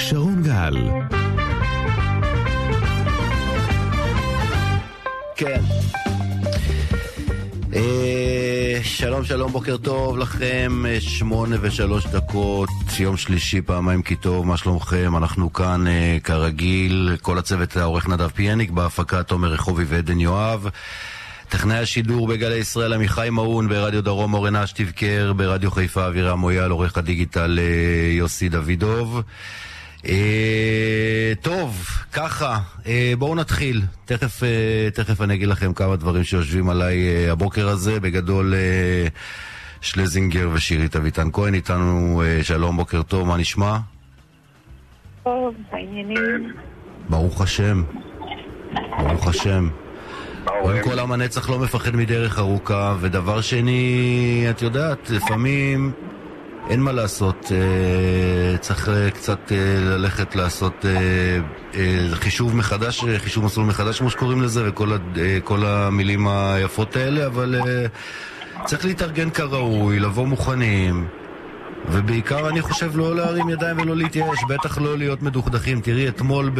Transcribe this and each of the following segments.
שרון גל כן. אה, שלום שלום, בוקר טוב לכם, אה, שמונה ושלוש דקות, יום שלישי, פעמיים כי טוב, מה שלומכם? אנחנו כאן אה, כרגיל, כל הצוות העורך נדב פיאניק, בהפקה תומר רחובי ועדן יואב. טכנאי השידור בגלי ישראל עמיחי מעון, ברדיו דרום אורן אשטיבקר, ברדיו חיפה אבירם מויאל, עורך הדיגיטל יוסי דוידוב. אה, טוב, ככה, אה, בואו נתחיל. תכף, אה, תכף אני אגיד לכם כמה דברים שיושבים עליי אה, הבוקר הזה. בגדול, אה, שלזינגר ושירית אביטן כהן איתנו. אה, שלום, בוקר טוב, מה נשמע? טוב, העניינים. ברוך השם. ברוך השם. קודם כל עם הנצח לא מפחד מדרך ארוכה, ודבר שני, את יודעת, לפעמים אין מה לעשות, אה, צריך אה, קצת אה, ללכת לעשות חישוב מחדש, חישוב מסלול מחדש כמו שקוראים לזה, וכל המילים היפות האלה, אבל צריך להתארגן כראוי, לבוא מוכנים. ובעיקר אני חושב לא להרים ידיים ולא להתייאש, בטח לא להיות מדוכדכים. תראי, אתמול ב...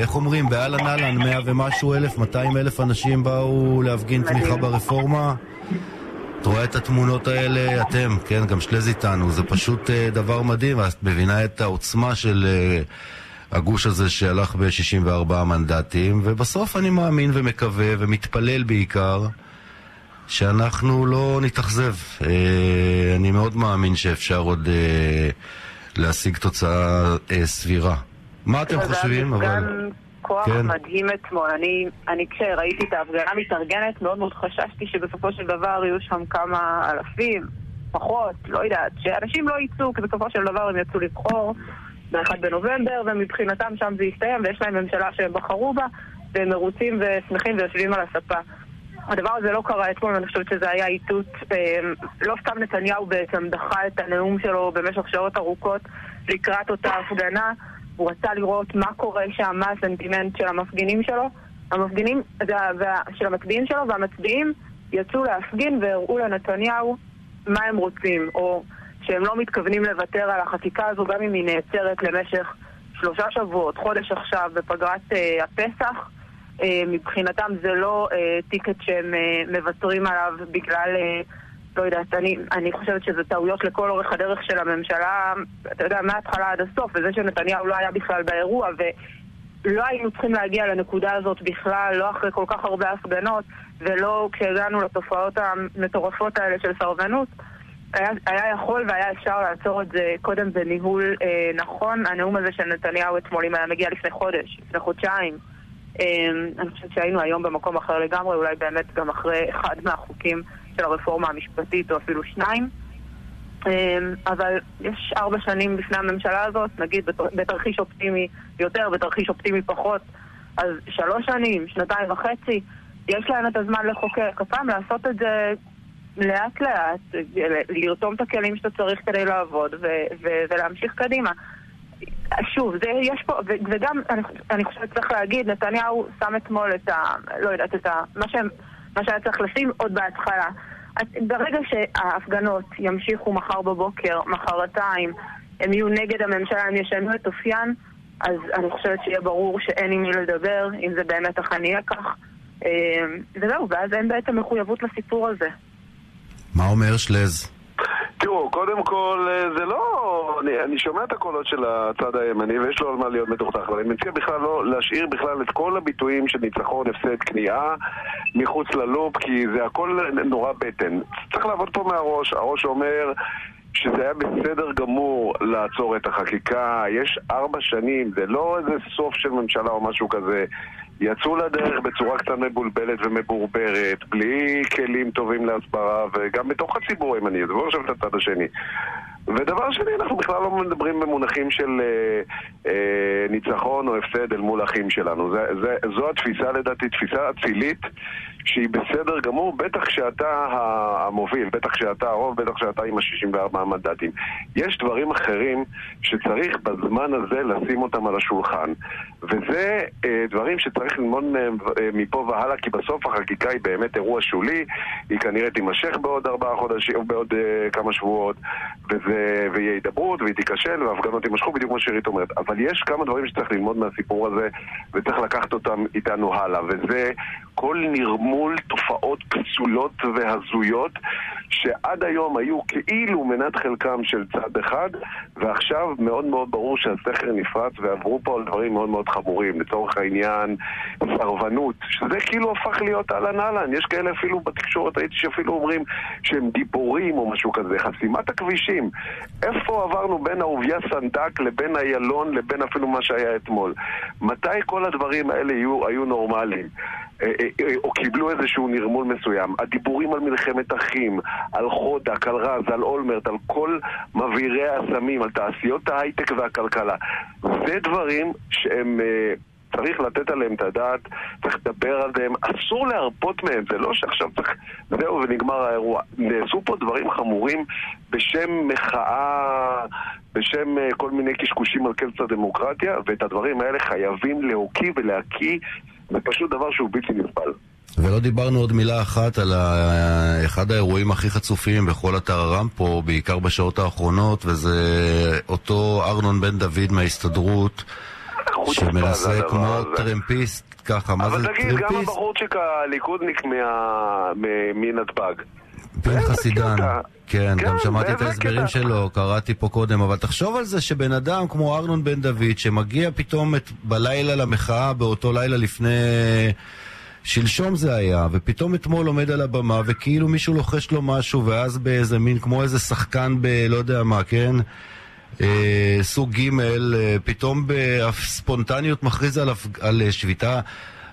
איך אומרים? באהלן אהלן, מאה ומשהו אלף, 200 אלף אנשים באו להפגין תמיכה ברפורמה. את רואה את התמונות האלה, אתם, כן, גם שלז איתנו, זה פשוט uh, דבר מדהים, ואת מבינה את העוצמה של uh, הגוש הזה שהלך ב-64 מנדטים, ובסוף אני מאמין ומקווה ומתפלל בעיקר שאנחנו לא נתאכזב. Uh, אני מאוד מאמין שאפשר עוד uh, להשיג תוצאה uh, סבירה. מה אתם חושבים? אבל... כוח כן. מדהים אתמול. אני, אני כשראיתי את ההפגנה מתארגנת, מאוד מאוד חששתי שבסופו של דבר יהיו שם כמה אלפים, פחות, לא יודעת, שאנשים לא יצאו, כי בסופו של דבר הם יצאו לבחור ב-1 בנובמבר, ומבחינתם שם זה יסתיים, ויש להם ממשלה שהם בחרו בה, והם מרוצים ושמחים ויושבים על הספה. הדבר הזה לא קרה אתמול, ואני חושבת שזה היה איתות. אה, לא סתם נתניהו בעצם דחה את הנאום שלו במשך שעות ארוכות לקראת אותה הפגנה. הוא רצה לראות מה קורה שם, מה הסנטימנט של המפגינים שלו, המפגינים, של המצביעים שלו, והמצביעים יצאו להפגין והראו לנתניהו מה הם רוצים, או שהם לא מתכוונים לוותר על החקיקה הזו גם אם היא נעצרת למשך שלושה שבועות, חודש עכשיו, בפגרת uh, הפסח. Uh, מבחינתם זה לא uh, טיקט שהם uh, מוותרים עליו בגלל... Uh, לא יודעת, אני, אני חושבת שזה טעויות לכל אורך הדרך של הממשלה, אתה יודע, מההתחלה עד הסוף, וזה שנתניהו לא היה בכלל באירוע, ולא היינו צריכים להגיע לנקודה הזאת בכלל, לא אחרי כל כך הרבה הפגנות, ולא כשהגענו לתופעות המטורפות האלה של סרבנות. היה, היה יכול והיה אפשר לעצור את זה קודם בניהול אה, נכון. הנאום הזה של נתניהו אתמול, אם היה מגיע לפני חודש, לפני חודשיים, אה, אני חושבת שהיינו היום במקום אחר לגמרי, אולי באמת גם אחרי אחד מהחוקים של הרפורמה המשפטית, או אפילו שניים. אמ, אבל יש ארבע שנים בפני הממשלה הזאת, נגיד בתרחיש אופטימי יותר, בתרחיש אופטימי פחות, אז שלוש שנים, שנתיים וחצי, יש להם את הזמן לחוקק. הפעם לעשות את זה לאט לאט, לרתום את הכלים שאתה צריך כדי לעבוד ו- ו- ולהמשיך קדימה. שוב, זה יש פה, וגם אני, אני חושבת שצריך להגיד, נתניהו שם אתמול את ה... לא יודעת, את ה... מה, שהם, מה שהיה צריך לשים עוד בהתחלה. ברגע שההפגנות ימשיכו מחר בבוקר, מחרתיים, הם יהיו נגד הממשלה, הם ישנו את אופיין, אז אני חושבת שיהיה ברור שאין עם מי לדבר, אם זה באמת אכן יהיה כך. אה, וזהו, ואז אין בעצם מחויבות לסיפור הזה. מה אומר שלז? תראו, קודם כל, אה, זה לא... אני, אני שומע את הקולות של הצד הימני ויש לו על מה להיות מתוכתך, אבל אני מציע בכלל לא להשאיר בכלל את כל הביטויים של ניצחון, הפסד, כניעה מחוץ ללופ, כי זה הכל נורא בטן. צריך לעבוד פה מהראש. הראש אומר... שזה היה בסדר גמור לעצור את החקיקה, יש ארבע שנים, זה לא איזה סוף של ממשלה או משהו כזה. יצאו לדרך בצורה קצת מבולבלת ומבורברת, בלי כלים טובים להסברה, וגם בתוך הציבור הימני, לא עכשיו את הצד השני. ודבר שני, אנחנו בכלל לא מדברים במונחים של אה, אה, ניצחון או הפסד אל מול אחים שלנו. זה, זה, זו התפיסה לדעתי, תפיסה אצילית שהיא בסדר גמור, בטח כשאתה המוביל, בטח כשאתה הרוב, בטח כשאתה עם ה-64 מנדטים. יש דברים אחרים שצריך בזמן הזה לשים אותם על השולחן. וזה אה, דברים שצריך ללמוד מהם אה, מפה והלאה, כי בסוף החקיקה היא באמת אירוע שולי, היא כנראה תימשך בעוד ארבעה חודשים או בעוד אה, כמה שבועות, וזה ויהיה הידברות והיא תיכשל וההפגנות יימשכו בדיוק כמו שירית אומרת. אבל יש כמה דברים שצריך ללמוד מהסיפור הזה וצריך לקחת אותם איתנו הלאה, וזה כל נרמול תופעות פסולות והזויות שעד היום היו כאילו מנת חלקם של צד אחד ועכשיו מאוד מאוד ברור שהסכר נפרץ ועברו פה על דברים מאוד מאוד חמורים. לצורך העניין סרבנות שזה כאילו הפך להיות אהלן אהלן. יש כאלה אפילו בתקשורת הייתי שאפילו אומרים שהם דיבורים או משהו כזה חסימת הכבישים. איפה עברנו בין אהוביה סנדק לבין איילון לבין אפילו מה שהיה אתמול? מתי כל הדברים האלה היו, היו נורמליים? אה, אה, אה, או קיבלו איזשהו נרמול מסוים. הדיבורים על מלחמת אחים, על חודק, על רז, על אולמרט, על כל מבעירי הסמים, על תעשיות ההייטק והכלכלה. זה דברים שהם... צריך לתת עליהם את הדעת, צריך לדבר עליהם, אסור להרפות מהם, זה לא שעכשיו צריך, זהו ונגמר האירוע. נעשו פה דברים חמורים בשם מחאה, בשם כל מיני קשקושים על קץ הדמוקרטיה, ואת הדברים האלה חייבים להוקיא ולהקיא זה פשוט דבר שהוא בלתי נסבל. ולא דיברנו עוד מילה אחת על אחד האירועים הכי חצופים בכל הטררם פה, בעיקר בשעות האחרונות, וזה אותו ארנון בן דוד מההסתדרות, שמנסה כמו טרמפיסט, ככה, מה זה טרמפיסט? אבל תגיד, גם הבחורצ'יק הליכודניק מנתב"ג. פנחס עידן, כן, גם שמעתי את ההסברים שלו, קראתי פה קודם, אבל תחשוב על זה שבן אדם כמו ארנון בן דוד, שמגיע פתאום בלילה למחאה, באותו לילה לפני... שלשום זה היה, ופתאום אתמול עומד על הבמה, וכאילו מישהו לוחש לו משהו, ואז באיזה מין, כמו איזה שחקן ב... לא יודע מה, כן? אה, סוג ג', אה, פתאום בספונטניות מכריז על, על שביתה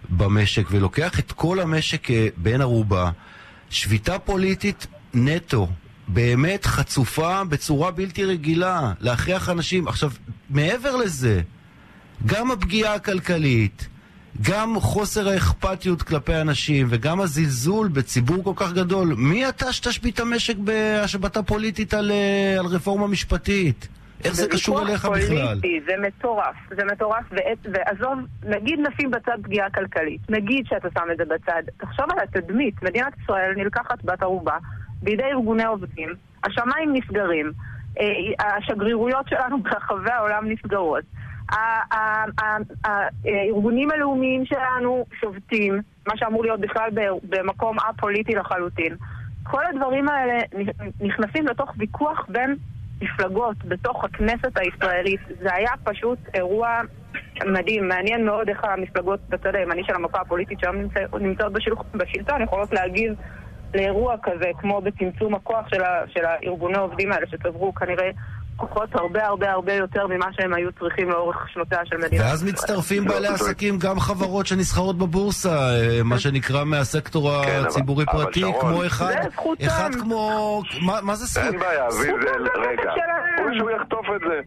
במשק, ולוקח את כל המשק אה, בן ערובה. שביתה פוליטית נטו, באמת חצופה בצורה בלתי רגילה, להכריח אנשים. עכשיו, מעבר לזה, גם הפגיעה הכלכלית, גם חוסר האכפתיות כלפי אנשים וגם הזלזול בציבור כל כך גדול. מי אתה שתשבית את המשק בהשבתה פוליטית על, אה, על רפורמה משפטית? איך זה קשור אליך פוליטי, בכלל? זה מטורף, זה מטורף, ועת, ועזוב, נגיד נשים בצד פגיעה כלכלית, נגיד שאתה שם את זה בצד, תחשוב על התדמית, מדינת ישראל נלקחת בת ערובה בידי ארגוני עובדים, השמיים נסגרים, אה, השגרירויות שלנו ברחבי העולם נסגרות, הארגונים הלאומיים שלנו שובתים, מה שאמור להיות בכלל במקום א-פוליטי לחלוטין. כל הדברים האלה נכנסים לתוך ויכוח בין מפלגות בתוך הכנסת הישראלית. זה היה פשוט אירוע מדהים, מעניין מאוד איך המפלגות בצד הימני של המפה הפוליטית שהיום נמצאות בשלטון יכולות להגיב לאירוע כזה, כמו בצמצום הכוח של, ה, של הארגוני העובדים האלה שצברו כנראה כוחות הרבה הרבה הרבה יותר ממה שהם היו צריכים לאורך שנותיה של מדינת ישראל. ואז מצטרפים בעלי עסקים, גם חברות שנסחרות בבורסה, אה, מה שנקרא מהסקטור כן, הציבורי-פרטי, כמו אחד, אחד כמו... מה זה זכות? אין בעיה, ויזל, רגע, או שהוא יחטוף את זה.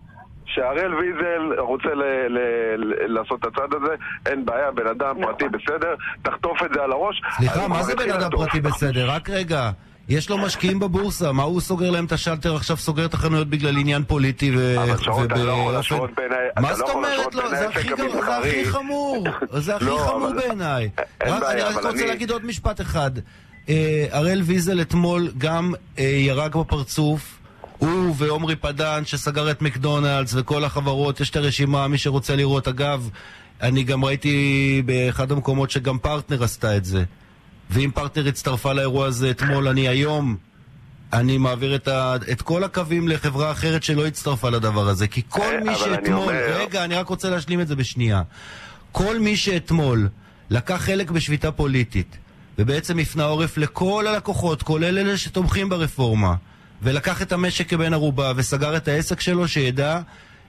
שהראל ויזל רוצה ל- ל- ל- לעשות את הצד הזה, אין בעיה, בן אדם נכון. פרטי בסדר, תחטוף את זה על הראש. סליחה, מה זה בן אדם פרטי בסדר? רק רגע. יש לו משקיעים בבורסה, מה הוא סוגר להם את השלטר עכשיו, סוגר את החנויות בגלל עניין פוליטי ו... אבל שרון, אתה לא יכול להשוות בין... מה זאת אומרת לא? זה הכי חמור, זה הכי לא, חמור בעיניי. אני רק רוצה להגיד עוד משפט אחד. אה, הראל ויזל אתמול גם אה, ירק בפרצוף. הוא ועומרי פדן שסגר את מקדונלדס וכל החברות, יש את הרשימה, מי שרוצה לראות. אגב, אני גם ראיתי באחד המקומות שגם פרטנר עשתה את זה. ואם פרטנר הצטרפה לאירוע הזה אתמול, אני היום, אני מעביר את, ה, את כל הקווים לחברה אחרת שלא הצטרפה לדבר הזה. כי כל מי שאתמול... אומר... רגע, אני רק רוצה להשלים את זה בשנייה. כל מי שאתמול לקח חלק בשביתה פוליטית, ובעצם הפנה עורף לכל הלקוחות, כולל אלה שתומכים ברפורמה, ולקח את המשק כבן ערובה וסגר את העסק שלו, שידע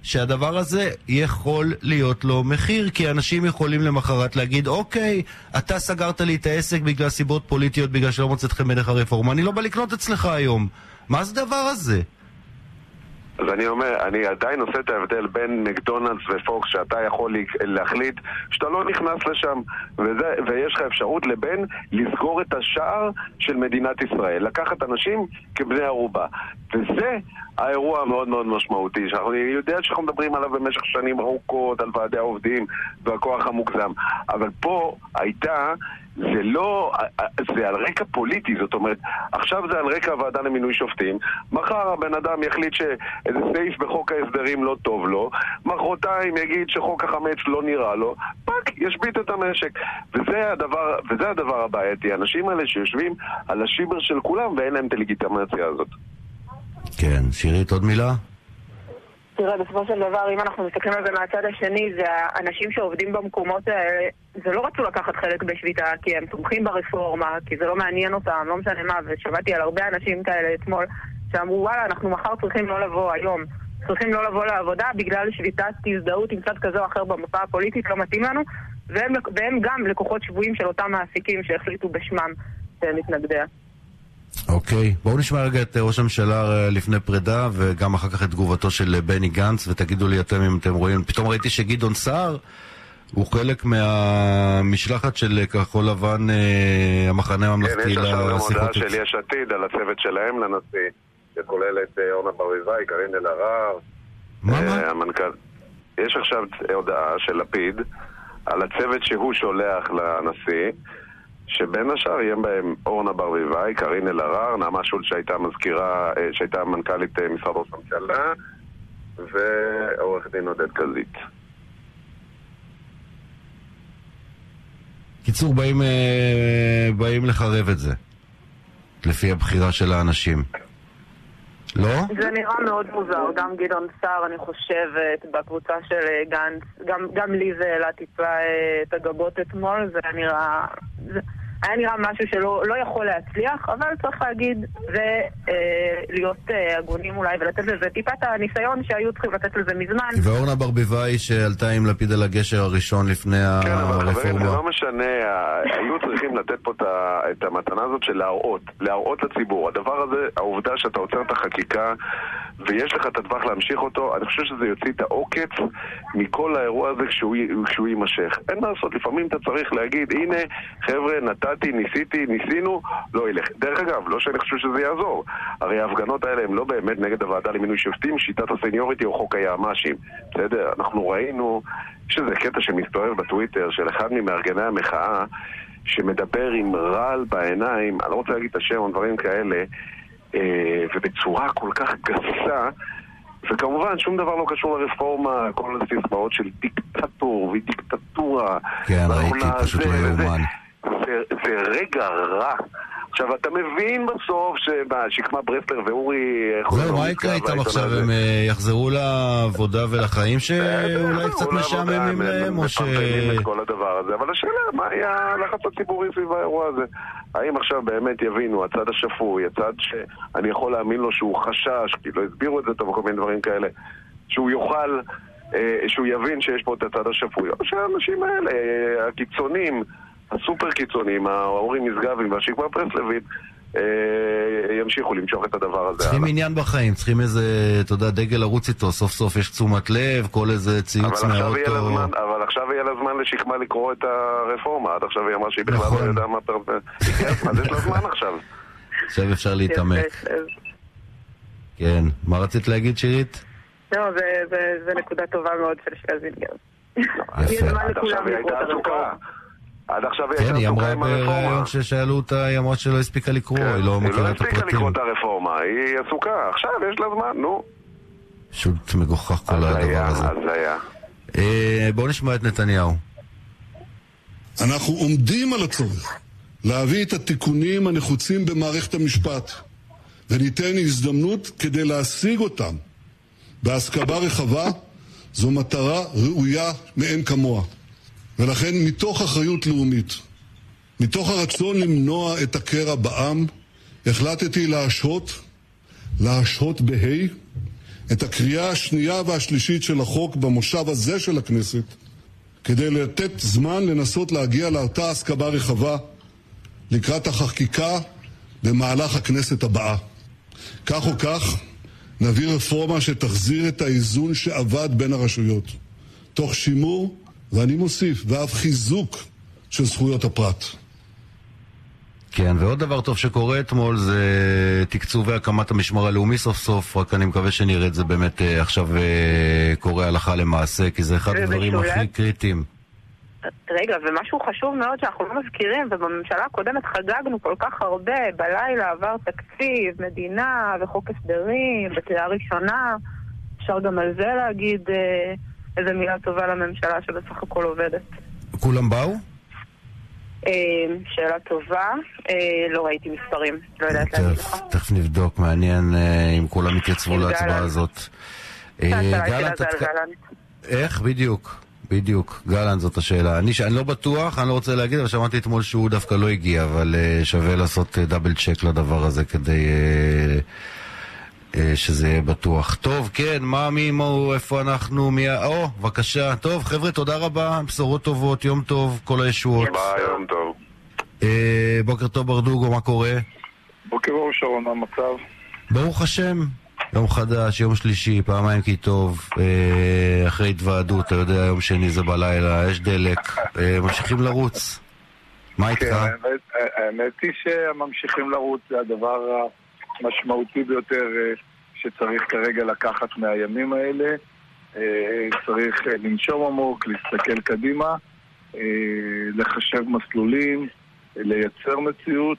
שהדבר הזה יכול להיות לו מחיר, כי אנשים יכולים למחרת להגיד, אוקיי, אתה סגרת לי את העסק בגלל סיבות פוליטיות, בגלל שלא מוצאת חן בעיניך רפורמה, אני לא בא לקנות אצלך היום. מה זה הדבר הזה? אז אני אומר, אני עדיין עושה את ההבדל בין מקדונלדס ופוקס שאתה יכול להחליט שאתה לא נכנס לשם. וזה, ויש לך אפשרות לבין לסגור את השער של מדינת ישראל, לקחת אנשים כבני ערובה. וזה האירוע המאוד מאוד משמעותי, שאני יודע שאנחנו מדברים עליו במשך שנים ארוכות, על ועדי העובדים והכוח המוגזם, אבל פה הייתה זה לא, זה על רקע פוליטי, זאת אומרת, עכשיו זה על רקע הוועדה למינוי שופטים, מחר הבן אדם יחליט שאיזה סעיף בחוק ההסדרים לא טוב לו, מחרתיים יגיד שחוק החמץ לא נראה לו, פאק, ישבית את המשק. וזה הדבר, וזה הדבר הבעייתי, האנשים האלה שיושבים על השיבר של כולם ואין להם את הלגיטימציה הזאת. כן, שירית, עוד מילה? תראה, בסופו של דבר, אם אנחנו מסתכלים על זה מהצד השני, זה האנשים שעובדים במקומות האלה, זה לא רצו לקחת חלק בשביתה, כי הם תומכים ברפורמה, כי זה לא מעניין אותם, לא משנה מה, ושמעתי על הרבה אנשים כאלה אתמול, שאמרו, וואלה, אנחנו מחר צריכים לא לבוא היום. צריכים לא לבוא לעבודה בגלל שביתת הזדהות עם צד כזה או אחר במפה הפוליטית, לא מתאים לנו, והם, והם גם לקוחות שבויים של אותם מעסיקים שהחליטו בשמם שהם מתנגדיה. אוקיי, בואו נשמע רגע את ראש הממשלה אה, לפני פרידה וגם אחר כך את תגובתו של אה, בני גנץ ותגידו לי אתם אם אתם רואים, פתאום ראיתי שגדעון סער הוא חלק מהמשלחת של אה, כחול לבן, המחנה הממלכתי לשיחות... כן, יש עכשיו גם הודעה של יש עתיד על הצוות שלהם לנשיא, שכולל את אורנה ברביבאי, קארין אלהרר. מה, מה? המנכ"ל. יש עכשיו הודעה של לפיד על הצוות שהוא שולח לנשיא. שבין השאר יהיה בהם אורנה ברביבאי, קארין אלהרר, נעמה שולט שהייתה מזכירה, אה, שהייתה מנכ"לית אה, משרד ראש הממשלה, ועורך דין עודד קזית. קיצור, באים, אה, באים לחרב את זה, לפי הבחירה של האנשים. לא? זה נראה מאוד מוזר, גם גדעון סער, אני חושבת, בקבוצה של גנץ, גם, גם לי זה העלה טיפה את הגבות אתמול, זה נראה... זה... היה נראה משהו שלא לא יכול להצליח, אבל צריך להגיד ולהיות אה, אה, הגונים אולי ולתת לזה טיפה את הניסיון שהיו צריכים לתת לזה מזמן. ואורנה ברביבאי שעלתה עם לפיד על הגשר הראשון לפני כן, הרפורמה. כן, אבל חברים, זה לא משנה, היו צריכים לתת פה את המתנה הזאת של להראות, להראות לציבור. הדבר הזה, העובדה שאתה עוצר את החקיקה ויש לך את הטווח להמשיך אותו, אני חושב שזה יוציא את העוקץ מכל האירוע הזה כשהוא, כשהוא יימשך. אין מה לעשות, לפעמים אתה צריך להגיד, הנה, חבר'ה, נתתי, ניסיתי, ניסינו, לא ילך. דרך אגב, לא שאני חושב שזה יעזור. הרי ההפגנות האלה הן לא באמת נגד הוועדה למינוי שופטים, שיטת הסניוריטי או חוק היעמ"שים. בסדר? אנחנו ראינו, יש איזה קטע שמסתובב בטוויטר של אחד ממארגני המחאה, שמדבר עם רעל בעיניים, אני לא רוצה להגיד את השם או דברים כאלה, אה, ובצורה כל כך גסה, וכמובן שום דבר לא קשור לרפורמה, כל הסיסמאות של דיקטטור ודיקטטורה. כן, ראיתי, פשוט לא יאומן. זה, רגע רע. עכשיו, אתה מבין בסוף ששקמה ברסלר ואורי... זהו, מה יקרה איתם עכשיו? הם אה, יחזרו לעבודה ולחיים שאולי קצת משעממים להם, או ש... מפמפמים את כל הדבר הזה, אבל השאלה, מה היה הלחץ הציבורי סביב האירוע הזה? האם עכשיו באמת יבינו, הצד השפוי, הצד שאני יכול להאמין לו שהוא חשש, כי לא הסבירו את זה טוב וכל מיני דברים כאלה, שהוא יוכל... אה, שהוא יבין שיש פה את הצד השפוי. או שהאנשים האלה, אה, הקיצונים, הסופר קיצוניים, ההורים משגבים והשקמה פרסלבית, אה, ימשיכו למשוך את הדבר הזה. צריכים עניין בחיים, צריכים איזה, אתה יודע, דגל לרוץ איתו, סוף סוף יש תשומת לב, כל איזה ציוץ מהאוטו. אבל עכשיו יהיה לה זמן לשקמה לקרוא את הרפורמה, עד עכשיו היא אמרה שהיא בכלל לא נכון. יודעה מה פרסם. אז יש לה זמן עכשיו. עכשיו אפשר להתעמק. כן, מה רצית להגיד, שירית? לא, זה נקודה טובה מאוד של שלזינגר. יפה. עכשיו היא הייתה עסוקה. עד עכשיו היא כן, היא אמרה בריאיון ששאלו אותה, היא אמרה שלא הספיקה לקרוא, כן, היא לא מכירה את הפרטים. היא לא הספיקה לקרוא את הרפורמה, היא עסוקה, עכשיו יש לה זמן, נו. פשוט מגוחך כל הדבר הזה. הזיה, אה, בואו נשמע את נתניהו. אנחנו עומדים על הצורך להביא את התיקונים הנחוצים במערכת המשפט, וניתן הזדמנות כדי להשיג אותם בהסכמה רחבה, זו מטרה ראויה מאין כמוה. ולכן מתוך אחריות לאומית, מתוך הרצון למנוע את הקרע בעם, החלטתי להשהות, להשהות בה' את הקריאה השנייה והשלישית של החוק במושב הזה של הכנסת, כדי לתת זמן לנסות להגיע לאותה הסכמה רחבה לקראת החקיקה במהלך הכנסת הבאה. כך או כך, נביא רפורמה שתחזיר את האיזון שאבד בין הרשויות, תוך שימור ואני מוסיף, ואף חיזוק של זכויות הפרט. כן, ועוד דבר טוב שקורה אתמול זה תקצוב והקמת המשמר הלאומי סוף סוף, רק אני מקווה שנראה את זה באמת אה, עכשיו אה, קורה הלכה למעשה, כי זה אחד הדברים הכי קריטיים. רגע, ומשהו חשוב מאוד שאנחנו לא מזכירים, ובממשלה הקודמת חגגנו כל כך הרבה, בלילה עבר תקציב, מדינה וחוק הסדרים, בקריאה ראשונה, אפשר גם על זה להגיד אה, איזה מילה טובה לממשלה שבסך הכל עובדת. כולם באו? אה, שאלה טובה, אה, לא ראיתי מספרים, לא יודעת להגיד לך. תכף נבדוק, מעניין אה, אם כולם יתייצבו להצבעה הזאת. גלנט, איך? בדיוק. בדיוק, גלנט זאת השאלה. אני, אני לא בטוח, אני לא רוצה להגיד, אבל שמעתי אתמול שהוא דווקא לא הגיע, אבל uh, שווה לעשות דאבל uh, צ'ק לדבר הזה כדי uh, שזה יהיה בטוח. טוב, כן, מה, מי, מה, איפה אנחנו, מי... או, בבקשה. טוב, חבר'ה, תודה רבה, בשורות טובות, יום טוב, כל הישועות. ביי, יום טוב. Uh, בוקר טוב, ברדוגו, מה קורה? בוקר אור, שרון, מה המצב? ברוך השם. יום חדש, יום שלישי, פעמיים כי טוב, אה, אחרי התוועדות, אתה יודע, יום שני זה בלילה, יש דלק, אה, ממשיכים לרוץ. מה איתך? כן, האמת היא שממשיכים לרוץ זה הדבר המשמעותי ביותר אה, שצריך כרגע לקחת מהימים האלה. צריך לנשום עמוק, להסתכל קדימה, לחשב מסלולים, לייצר מציאות.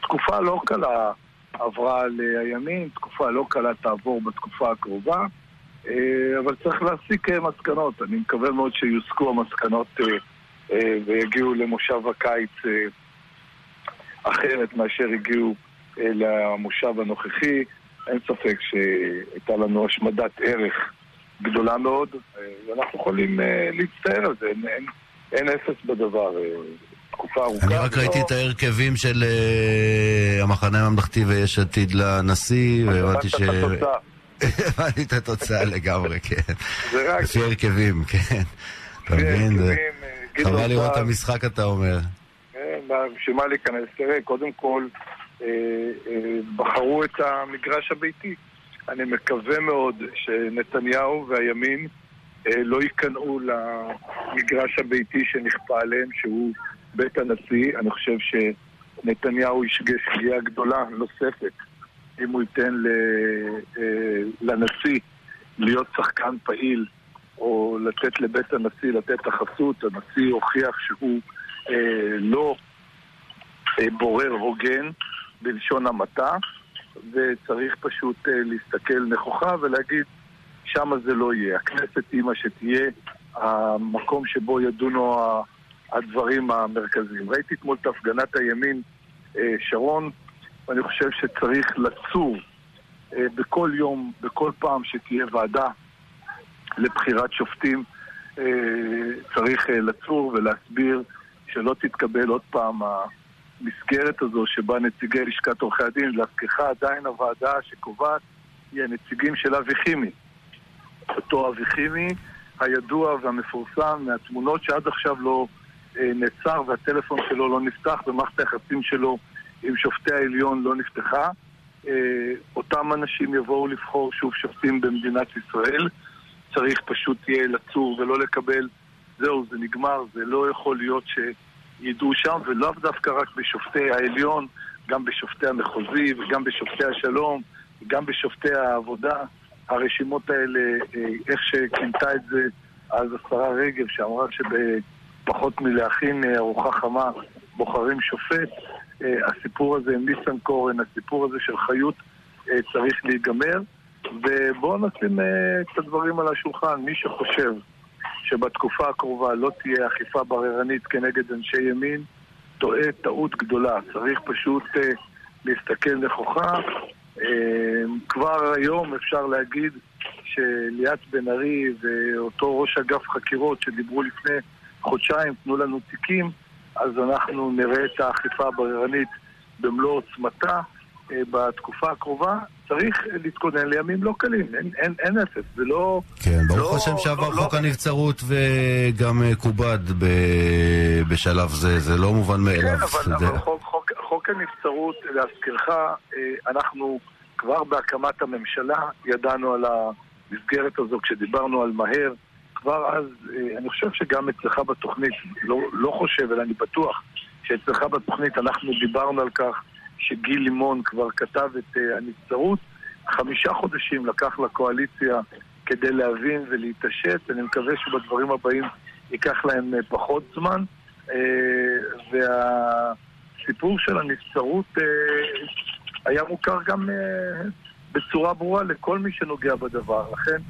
תקופה לא קלה. עברה על הימין, תקופה לא קלה תעבור בתקופה הקרובה, אה, אבל צריך להסיק אה, מסקנות. אני מקווה מאוד שיוסקו המסקנות אה, ויגיעו למושב הקיץ אחרת מאשר הגיעו למושב הנוכחי. אין ספק שהייתה לנו השמדת ערך גדולה מאוד, ואנחנו יכולים להצטער על זה, אין, אין, אין אפס בדבר. תקופה ארוכה. אני רק ראיתי את ההרכבים של אה, המחנה הממלכתי ויש עתיד לנשיא, והבנתי ש... הבנתי את התוצאה לגמרי, כן. זה רק... לפי הרכבים, כן. אתה מבין? אה, חבל לראות את המשחק, אתה אומר. כן, בשביל מה להיכנס? תראה, קודם כל, אה, בחרו את המגרש הביתי. אני מקווה מאוד שנתניהו והימין לא ייכנעו למגרש הביתי שנכפה עליהם, שהוא בית הנשיא, אני חושב שנתניהו ישגה שגיאה גדולה נוספת אם הוא ייתן אה, לנשיא להיות שחקן פעיל או לתת לבית הנשיא לתת את החסות. הנשיא הוכיח שהוא אה, לא אה, בורר הוגן בלשון המעטה וצריך פשוט אה, להסתכל נכוחה ולהגיד שמה זה לא יהיה. הכנסת היא מה שתהיה המקום שבו ידונו הדברים המרכזיים. ראיתי אתמול את הפגנת הימין אה, שרון, ואני חושב שצריך לצור אה, בכל יום, בכל פעם שתהיה ועדה לבחירת שופטים, צריך לצור ולהסביר שלא תתקבל עוד פעם המסגרת הזו שבה נציגי לשכת עורכי הדין, להזכירך עדיין הוועדה שקובעת היא הנציגים של אבי חימי. אותו אבי חימי הידוע והמפורסם מהתמונות שעד עכשיו לא אה, נעצר והטלפון שלו לא נפתח ומערכת היחסים שלו עם שופטי העליון לא נפתחה. אה, אותם אנשים יבואו לבחור שוב שופטים במדינת ישראל. צריך פשוט יהיה לצור ולא לקבל, זהו, זה נגמר, זה לא יכול להיות שידעו שם, ולאו דווקא רק בשופטי העליון, גם בשופטי המחוזי וגם בשופטי השלום, וגם בשופטי העבודה. הרשימות האלה, אה, איך שכינתה את זה אז השרה רגב, שאמרה שב... פחות מלהכין אה, ארוחה חמה, בוחרים שופט. אה, הסיפור הזה עם ניסנקורן, הסיפור הזה של חיות צריך להיגמר. ובואו נשים את הדברים על השולחן. מי שחושב שבתקופה הקרובה לא תהיה אכיפה בררנית כנגד אנשי ימין, טועה טעות גדולה. צריך פשוט להסתכל נכוחה. כבר היום אפשר להגיד שליאת בן ארי ואותו ראש אגף חקירות שדיברו לפני חודשיים תנו לנו תיקים, אז אנחנו נראה את האכיפה הבררנית במלוא עוצמתה אה, בתקופה הקרובה. צריך להתכונן לימים לא קלים, אין, אין, אין אפס, זה לא... כן, ברוך לא, השם שעבר לא, חוק לא... הנבצרות וגם אה, כובד ב... בשלב זה, זה לא מובן מאליו. כן, אבל, זה... אבל חוק, חוק, חוק הנבצרות, להזכירך, אה, אנחנו כבר בהקמת הממשלה ידענו על המסגרת הזו כשדיברנו על מהר. כבר אז, אה, אני חושב שגם אצלך בתוכנית, לא, לא חושב, אלא אני בטוח שאצלך בתוכנית אנחנו דיברנו על כך שגיל לימון כבר כתב את uh, הנבצרות. חמישה חודשים לקח לקואליציה כדי להבין ולהתעשת. אני מקווה שבדברים הבאים ייקח להם פחות זמן, והסיפור של הנבצרות היה מוכר גם בצורה ברורה לכל מי שנוגע בדבר. לכן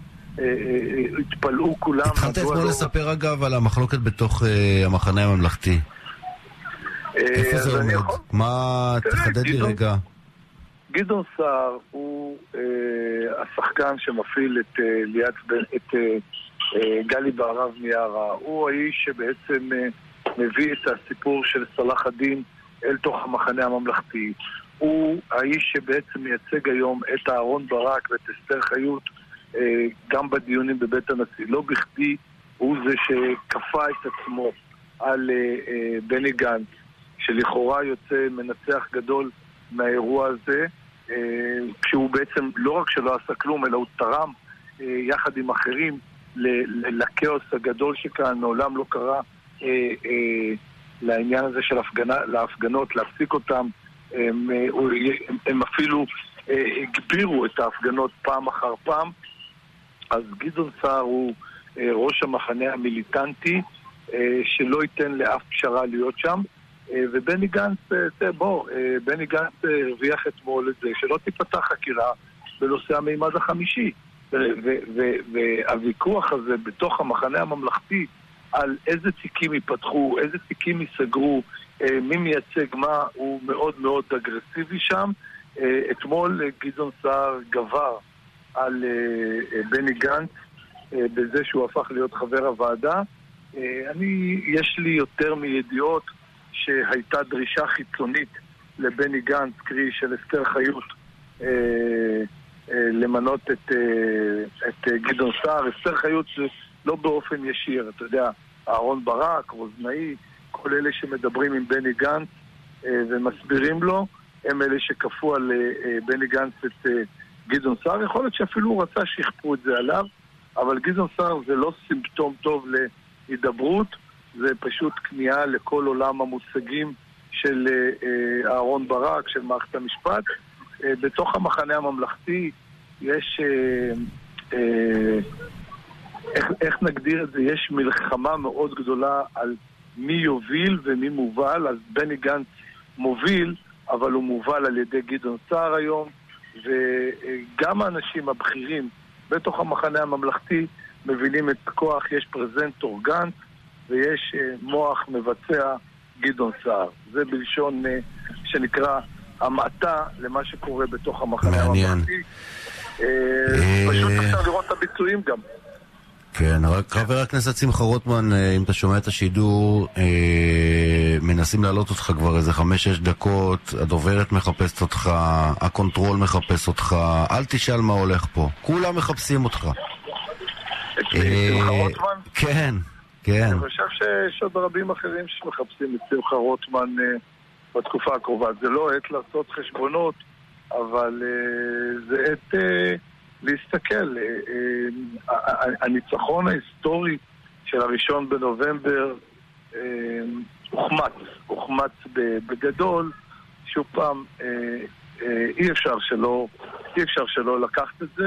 התפלאו כולם. התחלת אתמול לא... לספר אגב על המחלוקת בתוך המחנה הממלכתי. איפה זה עומד? מה... תחדד לי רגע. גדעון סער הוא אה, השחקן שמפעיל את, אה, ליאת, את אה, אה, גלי בהרב מיארה. הוא האיש שבעצם אה, מביא את הסיפור של סלאח א-דין אל תוך המחנה הממלכתי. הוא האיש שבעצם מייצג היום את אהרון ברק ואת אסתר חיות אה, גם בדיונים בבית הנשיא. לא בכדי הוא זה שכפה את עצמו על אה, אה, בני גנץ, שלכאורה יוצא מנצח גדול מהאירוע הזה. אה, כשהוא בעצם לא רק שלא עשה כלום, אלא הוא תרם אה, יחד עם אחרים לכאוס הגדול שכאן, מעולם לא קרה אה, לעניין הזה של הפגנה, להפגנות, להפסיק אותם. הם, הם, אפילו הגבירו את ההפגנות פעם אחר פעם. אז גדעון סער הוא ראש המחנה המיליטנטי שלא ייתן לאף פשרה להיות שם. אה, ובני גנץ, אה, בוא, אה, בני גנץ הרוויח אתמול את זה, שלא תיפתח חקירה בנושא המימד החמישי. והוויכוח הזה בתוך המחנה הממלכתי על איזה תיקים ייפתחו, איזה תיקים ייסגרו, מי מייצג מה, הוא מאוד מאוד אגרסיבי שם. אתמול גדעון סער גבר על בני גנץ בזה שהוא הפך להיות חבר הוועדה. אני, יש לי יותר מידיעות שהייתה דרישה חיצונית לבני גנץ, קרי של אסתר חיות, אה, אה, למנות את, אה, את גדעון סער. אסתר חיות זה לא באופן ישיר, אתה יודע, אהרון ברק, רוזנאי, כל אלה שמדברים עם בני גנץ אה, ומסבירים לו, הם אלה שכפו על אה, אה, בני גנץ את גדעון סער. יכול להיות שאפילו הוא רצה שיכפו את זה עליו, אבל גדעון סער זה לא סימפטום טוב להידברות. זה פשוט כניעה לכל עולם המושגים של אה, אה, אהרון ברק, של מערכת המשפט. אה, בתוך המחנה הממלכתי יש, איך, איך נגדיר את זה? יש מלחמה מאוד גדולה על מי יוביל ומי מובל, אז בני גנץ מוביל, אבל הוא מובל על ידי גדעון סער היום, וגם האנשים הבכירים בתוך המחנה הממלכתי מבינים את הכוח, יש פרזנטור גנץ, ויש אה, מוח מבצע גדעון סער. זה בלשון אה, שנקרא המעטה למה שקורה בתוך המחנה הממלכתי. אה, פשוט אפשר לראות את הביצועים גם. כן, רק חבר הכנסת שמחה רוטמן, אם אתה שומע את השידור, מנסים להעלות אותך כבר איזה חמש-שש דקות, הדוברת מחפשת אותך, ה control מחפש אותך, אל תשאל מה הולך פה, כולם מחפשים אותך. את שמחה רוטמן? כן. כן. אני חושב שיש עוד רבים אחרים שמחפשים את שמחה רוטמן uh, בתקופה הקרובה. זה לא עת לעשות חשבונות, אבל uh, זה עת uh, להסתכל. הניצחון ההיסטורי של הראשון בנובמבר הוחמץ, הוחמץ בגדול. שוב פעם, אי אפשר שלא, אי אפשר שלא לקחת את זה,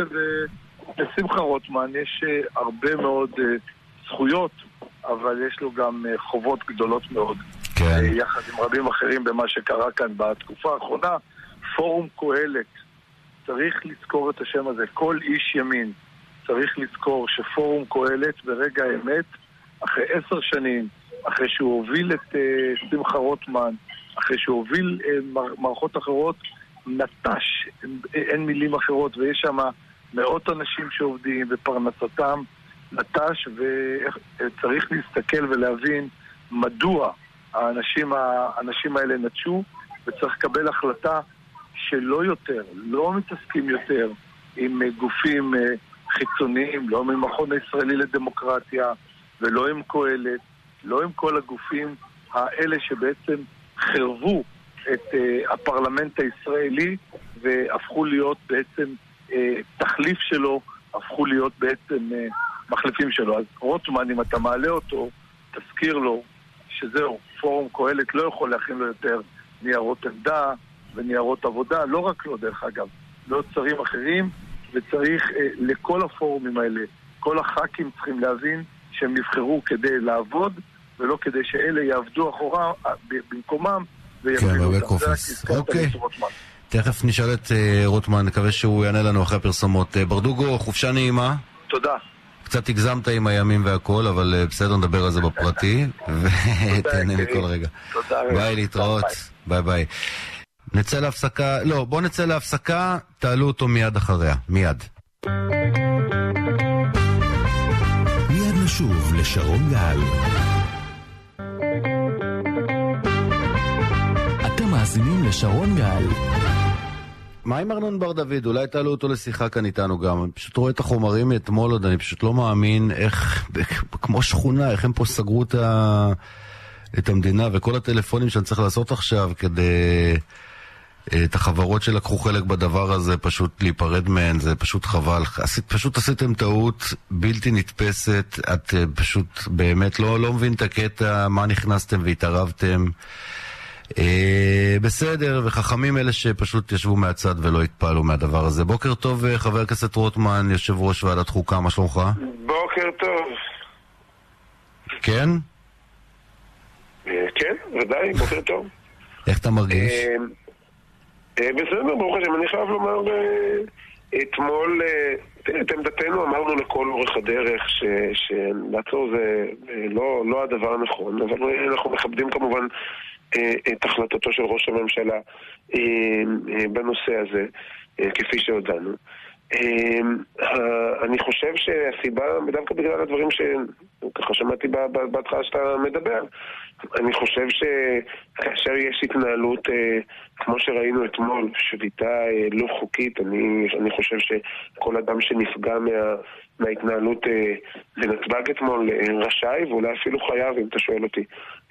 ולשמחה רוטמן יש הרבה מאוד זכויות אבל יש לו גם אה, חובות גדולות מאוד. כן. אה, יחד עם רבים אחרים במה שקרה כאן בתקופה האחרונה. פורום קהלת, צריך לזכור את השם הזה. כל איש ימין צריך לזכור שפורום קהלת ברגע האמת, אחרי עשר שנים, אחרי שהוא הוביל את uh, שמחה רוטמן, אחרי שהוא הוביל uh, מערכות אחרות, נטש, אין מילים אחרות, ויש שם מאות אנשים שעובדים ופרנסתם נטש, וצריך להסתכל ולהבין מדוע האנשים, האנשים האלה נטשו, וצריך לקבל החלטה שלא יותר, לא מתעסקים יותר עם גופים אה, חיצוניים, לא עם המכון הישראלי לדמוקרטיה ולא עם קהלת, לא עם כל הגופים האלה שבעצם חירבו את uh, הפרלמנט הישראלי והפכו להיות בעצם uh, תחליף שלו, הפכו להיות בעצם מחליפים שלו. אז רוטמן, אם אתה מעלה אותו, תזכיר לו שזהו, פורום קהלת לא יכול להכין לו יותר ניירות עמדה וניירות עבודה, לא רק לו דרך אגב, לא שרים אחרים, וצריך אה, לכל הפורומים האלה, כל הח"כים צריכים להבין שהם נבחרו כדי לעבוד, ולא כדי שאלה יעבדו אחורה במקומם כן, בבק אופיס. אוקיי. תכף נשאל את אה, רוטמן, נקווה שהוא יענה לנו אחרי הפרסומות. אה, ברדוגו, חופשה נעימה. תודה. קצת הגזמת עם הימים והכל, אבל אה, בסדר, נדבר על זה בפרטי, ותהנה מכל רגע. תודה. ביי, להתראות. ביי ביי. נצא להפסקה, לא, בואו נצא להפסקה, תעלו אותו מיד אחריה, מיד. מיד נשוב לשרון גל. אתם מאזינים לשרון גל. מה עם ארנון בר דוד? אולי תעלו אותו לשיחה כאן איתנו גם. אני פשוט רואה את החומרים מאתמול עוד, אני פשוט לא מאמין איך, כמו שכונה, איך הם פה סגרו את, ה, את המדינה וכל הטלפונים שאני צריך לעשות עכשיו כדי... את החברות שלקחו חלק בדבר הזה, פשוט להיפרד מהן, זה פשוט חבל. עשית, פשוט עשיתם טעות בלתי נתפסת, את אה, פשוט באמת לא, לא מבין את הקטע, מה נכנסתם והתערבתם. אה, בסדר, וחכמים אלה שפשוט ישבו מהצד ולא התפעלו מהדבר הזה. בוקר טוב, אה, חבר הכנסת רוטמן, יושב ראש ועדת חוקה, מה שלומך? בוקר טוב. כן? אה, כן, ודאי, בוקר טוב. איך אתה מרגיש? בסדר, ברוך השם, אני חייב לומר, אתמול, את עמדתנו אמרנו לכל אורך הדרך שלעצור זה לא, לא הדבר הנכון, אבל אנחנו מכבדים כמובן את החלטתו של ראש הממשלה אה, אה, בנושא הזה, כפי שהודענו. אני חושב שהסיבה, דווקא בגלל הדברים שככה שמעתי בהתחלה שאתה מדבר, אני חושב שכאשר יש התנהלות כמו שראינו אתמול, שביתה לא חוקית, אני, אני חושב שכל אדם שנפגע מה, מההתנהלות בנתב"ג אתמול רשאי ואולי אפילו חייב, אם אתה שואל אותי,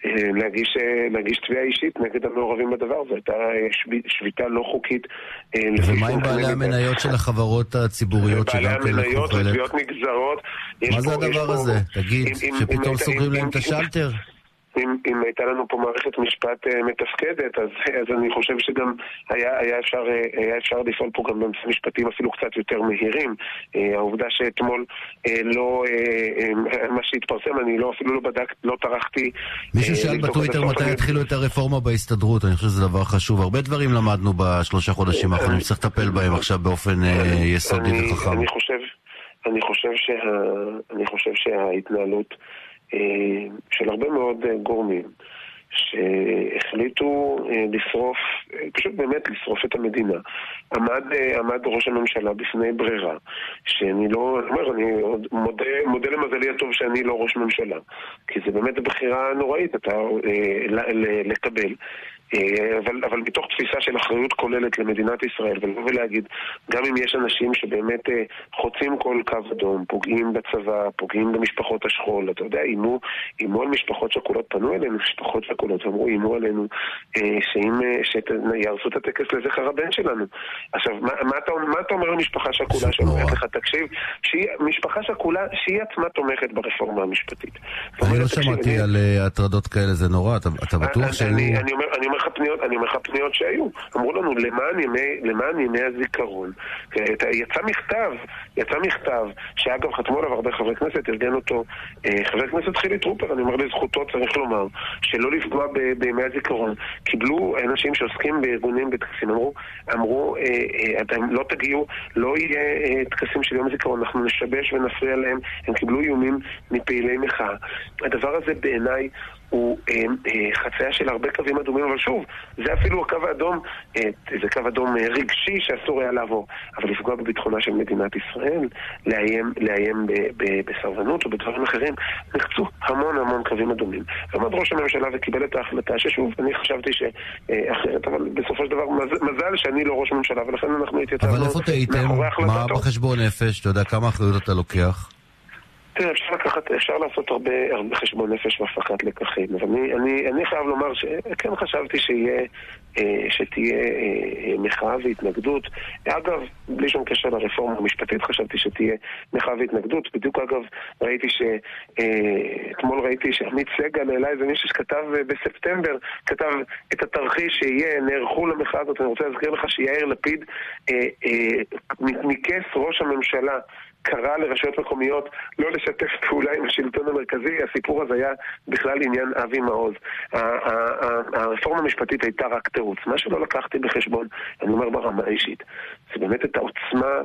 אה, להגיש, אה, להגיש תביעה אישית נגד המעורבים בדבר, זו הייתה אה, שביתה לא חוקית. ומה עם בעלי המניות של החברות הציבוריות שגם כן לקחו חלק? בעלי המניות ותביעות נגזרות. מה זה הדבר הזה? תגיד, שפתאום סוגרים להם את השלטר? אם, אם הייתה לנו פה מערכת משפט uh, מתפקדת, אז, אז אני חושב שגם היה, היה, אפשר, uh, היה אפשר לפעול פה גם בנושאים משפטיים אפילו קצת יותר מהירים. Uh, העובדה שאתמול uh, לא, uh, uh, מה שהתפרסם, אני לא, אפילו לא בדקת, לא טרחתי... מישהו uh, שאל בטוויטר מתי אני... יתחילו את הרפורמה בהסתדרות, אני חושב שזה דבר חשוב. הרבה דברים למדנו בשלושה חודשים האחרונים, שצריך לטפל בהם עכשיו באופן uh, יסודי וחכם. אני חושב, אני חושב, שה, אני חושב שההתנהלות... אה, של הרבה מאוד אה, גורמים שהחליטו אה, לשרוף, פשוט באמת לשרוף את המדינה. עמד, עמד ראש הממשלה בפני ברירה, שאני לא, אני אומר, אני מודה, מודה למזלי הטוב שאני לא ראש ממשלה, כי זה באמת בחירה נוראית, אתה לקבל. אה, אבל, אבל מתוך תפיסה של אחריות כוללת למדינת ישראל, ולבוא ולהגיד, גם אם יש אנשים שבאמת אה, חוצים כל קו אדום, פוגעים בצבא, פוגעים במשפחות השכול, אתה יודע, איימו, איימו על משפחות שכולות, פנו אלינו משפחות שכולות, ואמרו, איימו עלינו, אה, שאם, שיהרסו את הטקס לזכר הבן שלנו. עכשיו, מה, מה, אתה, מה אתה אומר למשפחה שכולה שאומרת לך, תקשיב, שהיא, משפחה שכולה, שהיא עצמה תומכת ברפורמה המשפטית. אני לא שמעתי על הטרדות כאלה, זה נורא, אתה, אתה בטוח שהיו... אני, אני אומר, אני אומר לך פניות, אני אומר לך פניות שהיו. אמרו לנו, למען ימי, למען ימי הזיכרון. יצא מכתב, יצא מכתב, שאגב חתמו עליו הרבה חברי כנסת, ארגן אותו אה, חבר הכנסת חילי טרופר, אני אומר לזכותו, צריך לומר, שלא לפגוע ב, בימי הזיכרון. קיבלו אנשים שעוסקים בארגונים בטקסים, אמרו, אמרו, אה, אה, אתם לא תגיעו, לא יהיה אה, טקסים של יום הזיכרון, אנחנו נשבש ונפריע להם. הם קיבלו איומים מפעילי מחאה. הדבר הזה בעיניי הוא אה, אה, חצייה של הרבה קווים אדומים, אבל שוב, זה אפילו הקו האדום, אה, זה קו אדום אה, רגשי שאסור היה לעבור. אבל לפגוע בביטחונה של מדינת ישראל, לאיים, לאיים בסרבנות או בדברים אחרים, נחצו המון המון קווים אדומים. עמד ראש הממשלה וקיבל את ההחלטה ששוב, אני חשבתי שאחרת, אבל בסופו של דבר מז, מזל שאני לא ראש ממשלה, ולכן אנחנו התייצבנו אבל איפה טעיתם? מה בחשבון נפש? אתה יודע כמה אחריות אתה לוקח? תראה, אפשר לקחת, אפשר לעשות הרבה, הרבה חשבון נפש והפקת לקחים, אבל אני, אני, אני חייב לומר שכן חשבתי שיהיה, אה, שתהיה אה, מחאה והתנגדות. אגב, בלי שום קשר לרפורמה המשפטית, חשבתי שתהיה מחאה והתנגדות. בדיוק אגב, ראיתי ש... אה, אתמול ראיתי שעמית סגל העלה איזה מישהו שכתב בספטמבר, כתב את התרחיש שיהיה, נערכו למחאה הזאת. אני רוצה להזכיר לך שיאיר לפיד ניקס ראש הממשלה קרא לרשויות מקומיות לא לשתף פעולה עם השלטון המרכזי, הסיפור הזה היה בכלל עניין אבי מעוז. הרפורמה המשפטית הייתה רק תירוץ. מה שלא לקחתי בחשבון, אני אומר ברמה האישית, זה באמת את העוצמה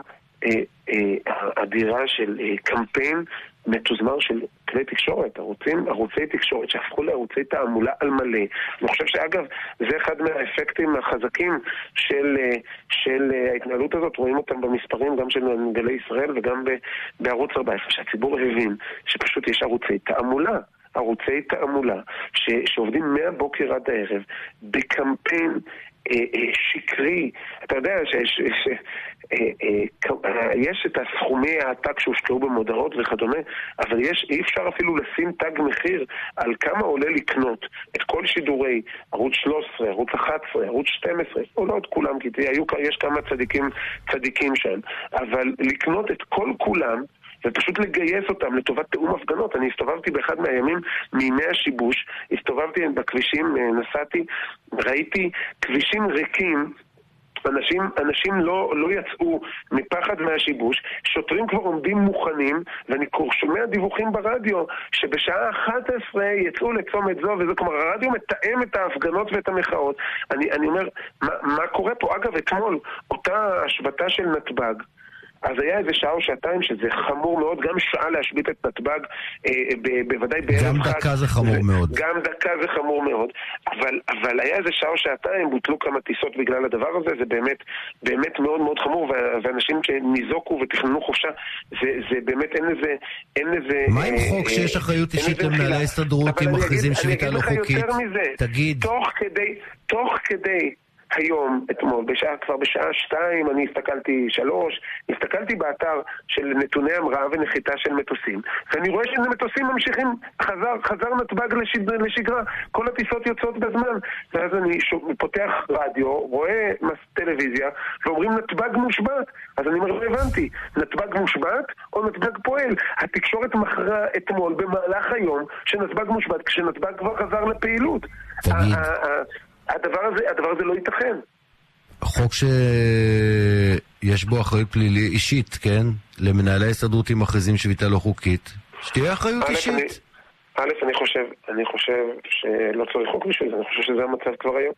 האדירה של קמפיין מתוזמר של כלי תקשורת, ערוצים, ערוצי תקשורת שהפכו לערוצי תעמולה על מלא. אני חושב שאגב, זה אחד מהאפקטים החזקים של, של ההתנהלות הזאת, רואים אותם במספרים גם של גלי ישראל וגם בערוץ 14, שהציבור הבין שפשוט יש ערוצי תעמולה. ערוצי תעמולה ש, שעובדים מהבוקר עד הערב בקמפיין אה, אה, שקרי. אתה יודע שיש אה, את הסכומי העתק שהושקעו במודעות וכדומה, אבל יש, אי אפשר אפילו לשים תג מחיר על כמה עולה לקנות את כל שידורי ערוץ 13, ערוץ 11, ערוץ 12, או לא את כולם, כי היו, יש כמה צדיקים, צדיקים שם, אבל לקנות את כל כולם ופשוט לגייס אותם לטובת תיאום הפגנות. אני הסתובבתי באחד מהימים מימי השיבוש, הסתובבתי בכבישים, אה, נסעתי, ראיתי כבישים ריקים אנשים, אנשים לא, לא יצאו מפחד מהשיבוש, שוטרים כבר עומדים מוכנים, ואני שומע דיווחים ברדיו שבשעה 11 יצאו לצומת זו, וזה כלומר הרדיו מתאם את ההפגנות ואת המחאות. אני, אני אומר, מה, מה קורה פה? אגב, אתמול, אותה השבתה של נתב"ג, אז היה איזה שעה או שעתיים שזה חמור מאוד, גם שעה להשבית את נתב"ג, אה, ב- בוודאי בערב חג. גם דקה זה חמור מאוד. גם דקה זה חמור מאוד, אבל, אבל היה איזה שעה או שעתיים, בוטלו כמה טיסות בגלל הדבר הזה, זה באמת, באמת מאוד מאוד חמור, ואנשים שניזוקו ותכננו חופשה, זה, זה באמת אין לזה, אין לזה... מה עם אה, חוק אה, שיש אחריות אישית למנהלי ההסתדרות אם מכריזים שביתה לא חוקית? תגיד. תוך כדי, תוך כדי היום, אתמול, בשעה, כבר בשעה שתיים, אני הסתכלתי, שלוש, הסתכלתי באתר של נתוני המראה ונחיתה של מטוסים, ואני רואה שמטוסים ממשיכים, חזר, חזר נתב"ג לשג, לשגרה, כל הטיסות יוצאות בזמן, ואז אני שוב, פותח רדיו, רואה מס טלוויזיה, ואומרים נתב"ג מושבת, אז אני אומר, לא הבנתי, נתב"ג מושבת או נתב"ג פועל? התקשורת מכרה אתמול במהלך היום שנתב"ג מושבת, כשנתב"ג כבר חזר לפעילות. תגיד. הדבר הזה, הדבר הזה לא ייתכן. חוק שיש בו אחריות פלילי אישית, כן? למנהלי ההסתדרות אם מכריזים שביתה לא חוקית, שתהיה אחריות אישית. א', אני חושב, אני חושב שלא צריך חוק בשביל זה, אני חושב שזה המצב כבר היום.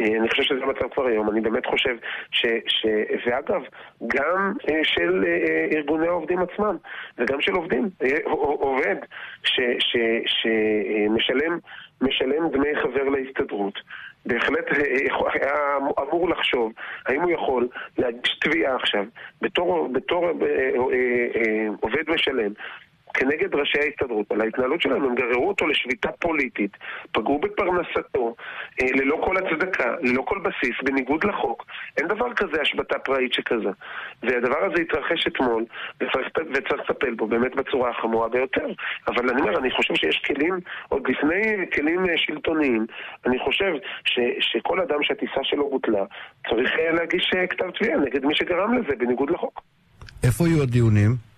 אה, אני חושב שזה המצב כבר היום, אני באמת חושב ש... ש ואגב, גם אה, של אה, ארגוני העובדים עצמם, וגם של עובדים, עובד שמשלם משלם דמי חבר להסתדרות, בהחלט היה אמור לחשוב האם הוא יכול להגיש תביעה עכשיו בתור, בתור עובד משלם כנגד ראשי ההסתדרות על ההתנהלות שלהם, הם גררו אותו לשביתה פוליטית, פגעו בפרנסתו, אה, ללא כל הצדקה, ללא כל בסיס, בניגוד לחוק. אין דבר כזה השבתה פראית שכזה. והדבר הזה התרחש אתמול, וצריך, וצריך לטפל בו באמת בצורה החמורה ביותר. אבל אני אומר, אני חושב שיש כלים, עוד לפני כלים אה, שלטוניים, אני חושב ש, שכל אדם שהטיסה שלו בוטלה, צריך אה, להגיש כתב תביעה נגד מי שגרם לזה, בניגוד לחוק. איפה יהיו הדיונים?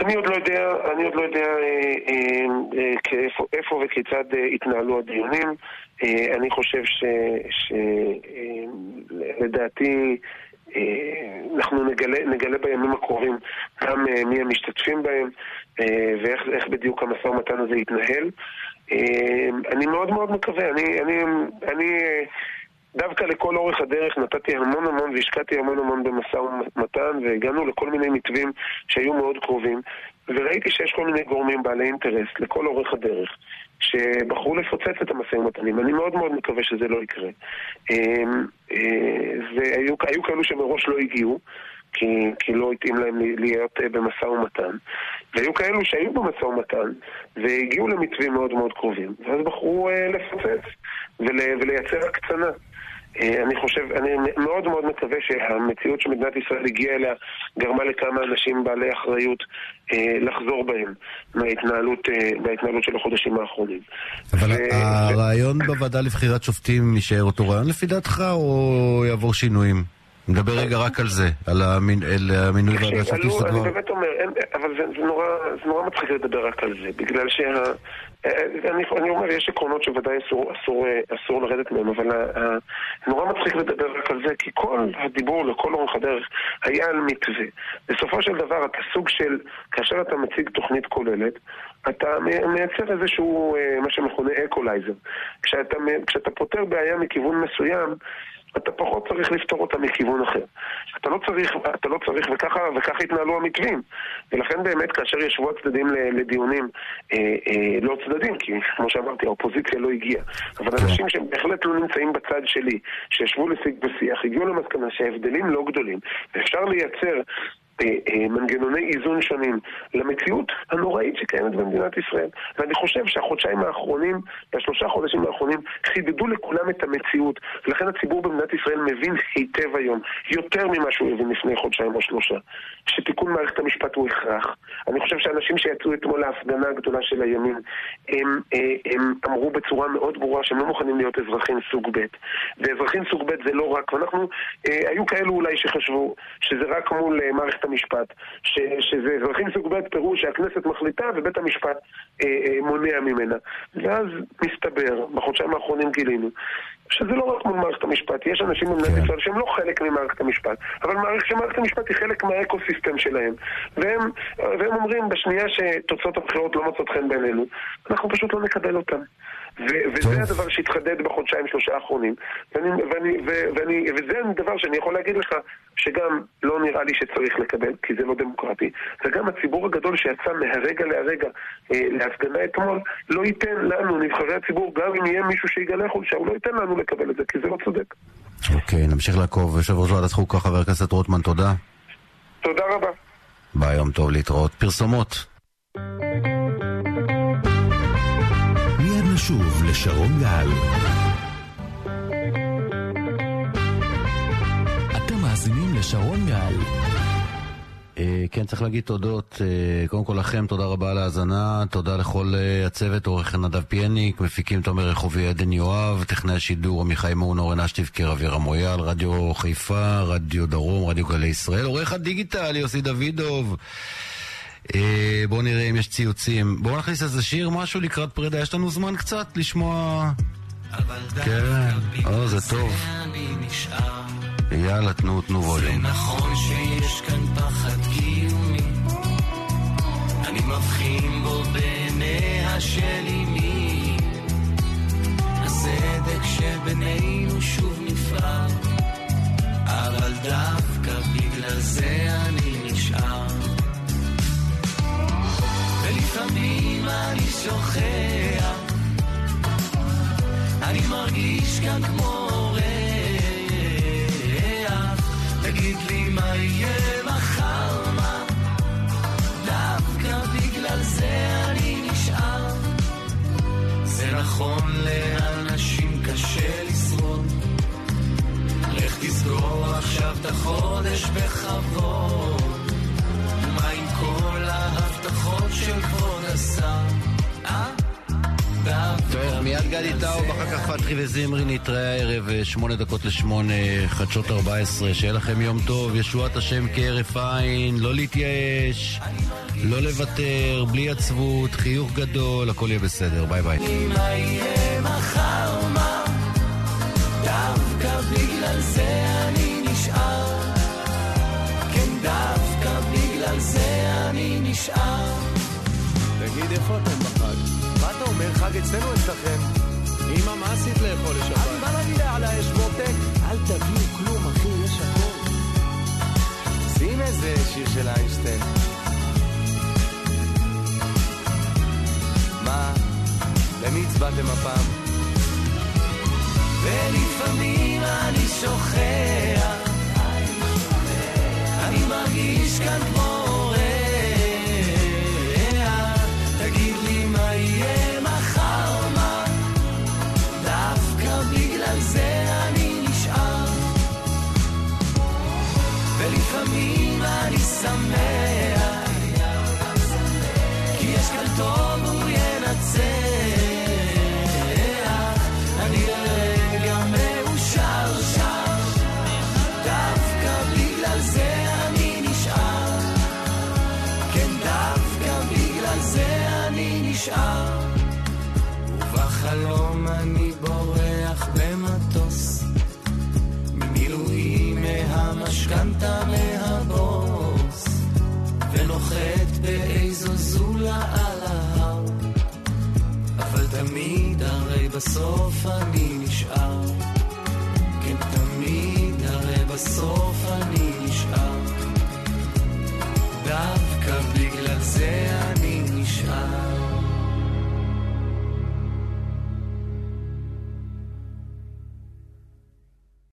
אני עוד לא יודע, אני עוד לא יודע אה, אה, אה, איפה, איפה וכיצד אה, התנהלו הדיונים. אה, אני חושב שלדעתי אה, אה, אנחנו נגלה, נגלה בימים הקרובים גם אה, מי המשתתפים בהם אה, ואיך בדיוק המשא ומתן הזה יתנהל. אה, אני מאוד מאוד מקווה, אני, אני, אני אה, דווקא לכל אורך הדרך נתתי המון המון והשקעתי המון המון במשא ומתן והגענו לכל מיני מתווים שהיו מאוד קרובים וראיתי שיש כל מיני גורמים בעלי אינטרס לכל אורך הדרך שבחרו לפוצץ את המשא ומתנים. אני מאוד מאוד מקווה שזה לא יקרה. אמ, אה, והיו כאלו שמראש לא הגיעו כי, כי לא התאים להם להיות אה, במשא ומתן. והיו כאלו שהיו במשא ומתן והגיעו למתווים מאוד מאוד קרובים, ואז בחרו אה, לפוצץ ולייצר הקצנה. אה, אני חושב, אני מאוד מאוד מקווה שהמציאות שמדינת ישראל הגיעה אליה גרמה לכמה אנשים בעלי אחריות אה, לחזור בהם מההתנהלות, אה, מההתנהלות של החודשים האחרונים. אבל ו... הרעיון ו... בוועדה לבחירת שופטים יישאר אותו רעיון לפי דעתך או יעבור שינויים? נדבר רגע רק על זה, על המינוי ועדת שופטים. אני באמת אומר, אבל זה נורא מצחיק לדבר רק על זה, בגלל שה... אני, אני אומר, יש עקרונות שוודאי אסור, אסור, אסור לרדת מהם, אבל נורא מצחיק לדבר רק על זה, כי כל הדיבור לכל אורך הדרך היה על מתווה. בסופו של דבר, אתה סוג של, כאשר אתה מציג תוכנית כוללת, אתה מייצר איזשהו, אה, מה שמכונה אקולייזר. כשאתה, כשאתה פותר בעיה מכיוון מסוים, אתה פחות צריך לפתור אותה מכיוון אחר. אתה לא צריך, אתה לא צריך, וככה, וככה התנהלו המתווים. ולכן באמת כאשר ישבו הצדדים לדיונים, אה, אה, לא צדדים, כי כמו שאמרתי, האופוזיציה לא הגיעה, אבל כן. אנשים שהם בהחלט לא נמצאים בצד שלי, שישבו לשיג ושיח, הגיעו למסקנה שההבדלים לא גדולים, ואפשר לייצר מנגנוני איזון שונים למציאות הנוראית שקיימת במדינת ישראל. ואני חושב שהחודשיים האחרונים, והשלושה חודשים האחרונים, חידדו לכולם את המציאות. ולכן הציבור במדינת ישראל מבין היטב היום, יותר ממה שהוא הבין לפני חודשיים או שלושה, שתיקון מערכת המשפט הוא הכרח. אני חושב שאנשים שיצאו אתמול להפגנה הגדולה של הימין, הם, אה, הם אמרו בצורה מאוד ברורה שהם לא מוכנים להיות אזרחים סוג ב'. ואזרחים סוג ב' זה לא רק, ואנחנו, היו כאלו אולי שחשבו שזה רק מול מערכת המשפט, ש, שזה אזרחים סוג ב' פירוש שהכנסת מחליטה ובית המשפט אה, אה, מונע ממנה. ואז מסתבר, בחודשיים האחרונים גילינו, שזה לא רק מול מערכת המשפט, יש אנשים במדינת כן. ישראל שהם לא חלק ממערכת המשפט, אבל מערכת, שמערכת המשפט היא חלק מהאקו-סיסטם שלהם. והם, והם אומרים, בשנייה שתוצאות הבחירות לא מוצאות חן בעינינו, אנחנו פשוט לא נקבל אותן. וזה הדבר שהתחדד בחודשיים שלושה האחרונים. ואני, ואני, ואני, וזה הדבר שאני יכול להגיד לך שגם לא נראה לי שצריך לקבל, כי זה לא דמוקרטי, וגם הציבור הגדול שיצא מהרגע להרגע אה, להפגנה אתמול, לא ייתן לנו, נבחרי הציבור, גם אם יהיה מישהו שיגלה חולשה, הוא לא ייתן לנו לקבל את זה, כי זה לא צודק. אוקיי, נמשיך לעקוב. יושב ראש ועדת חוקה, חבר הכנסת רוטמן, תודה. תודה רבה. ביי, יום טוב להתראות. פרסומות. שוב לשרון גל. אתם מאזינים לשרון גל. אה, כן, צריך להגיד תודות. אה, קודם כל לכם, תודה רבה על ההאזנה. תודה לכל אה, הצוות, עורך נדב פיאניק, מפיקים תומר רחובי עדן יואב, טכנאי השידור עמיחי מעון, אורן אשטיבקר, אבירה מויאל, רדיו חיפה, רדיו דרום, רדיו גלי ישראל, עורך הדיגיטל יוסי דוידוב. אה, בואו נראה אם יש ציוצים. בואו נכניס איזה שיר, משהו לקראת פרידה. יש לנו זמן קצת לשמוע... כן, או, זה טוב. יאללה, תנו, תנו ווליום. זה נכון שיש כאן פחד קיומי, אני מבחין בו בעיניה של אמי. הסדק שבינינו שוב נפרד, אבל דווקא בגלל זה אני נשאר. ולפעמים אני שוכח, אני מרגיש כאן כמו אורח. וזמרי, נתראה הערב, אה, שמונה דקות לשמונה, חדשות ארבע עשרה, שיהיה לכם יום טוב, ישועת השם כהרף עין, לא להתייאש, לא לוותר, בלי עצבות, חיוך גדול, הכל יהיה בסדר, ביי ביי. כן. תגיד, איפה אתם בחג? מה אתה אומר, חג אצלנו אצלכם? אמא, מה עשית לאכול לשבת? אני בא להגיד עליה, יש מותק? אל תביאו כלום, אחי, יש הכל. שים איזה שיר של איינשטיין. מה? למי הצבעתם הפעם? ולפעמים אני שוכח,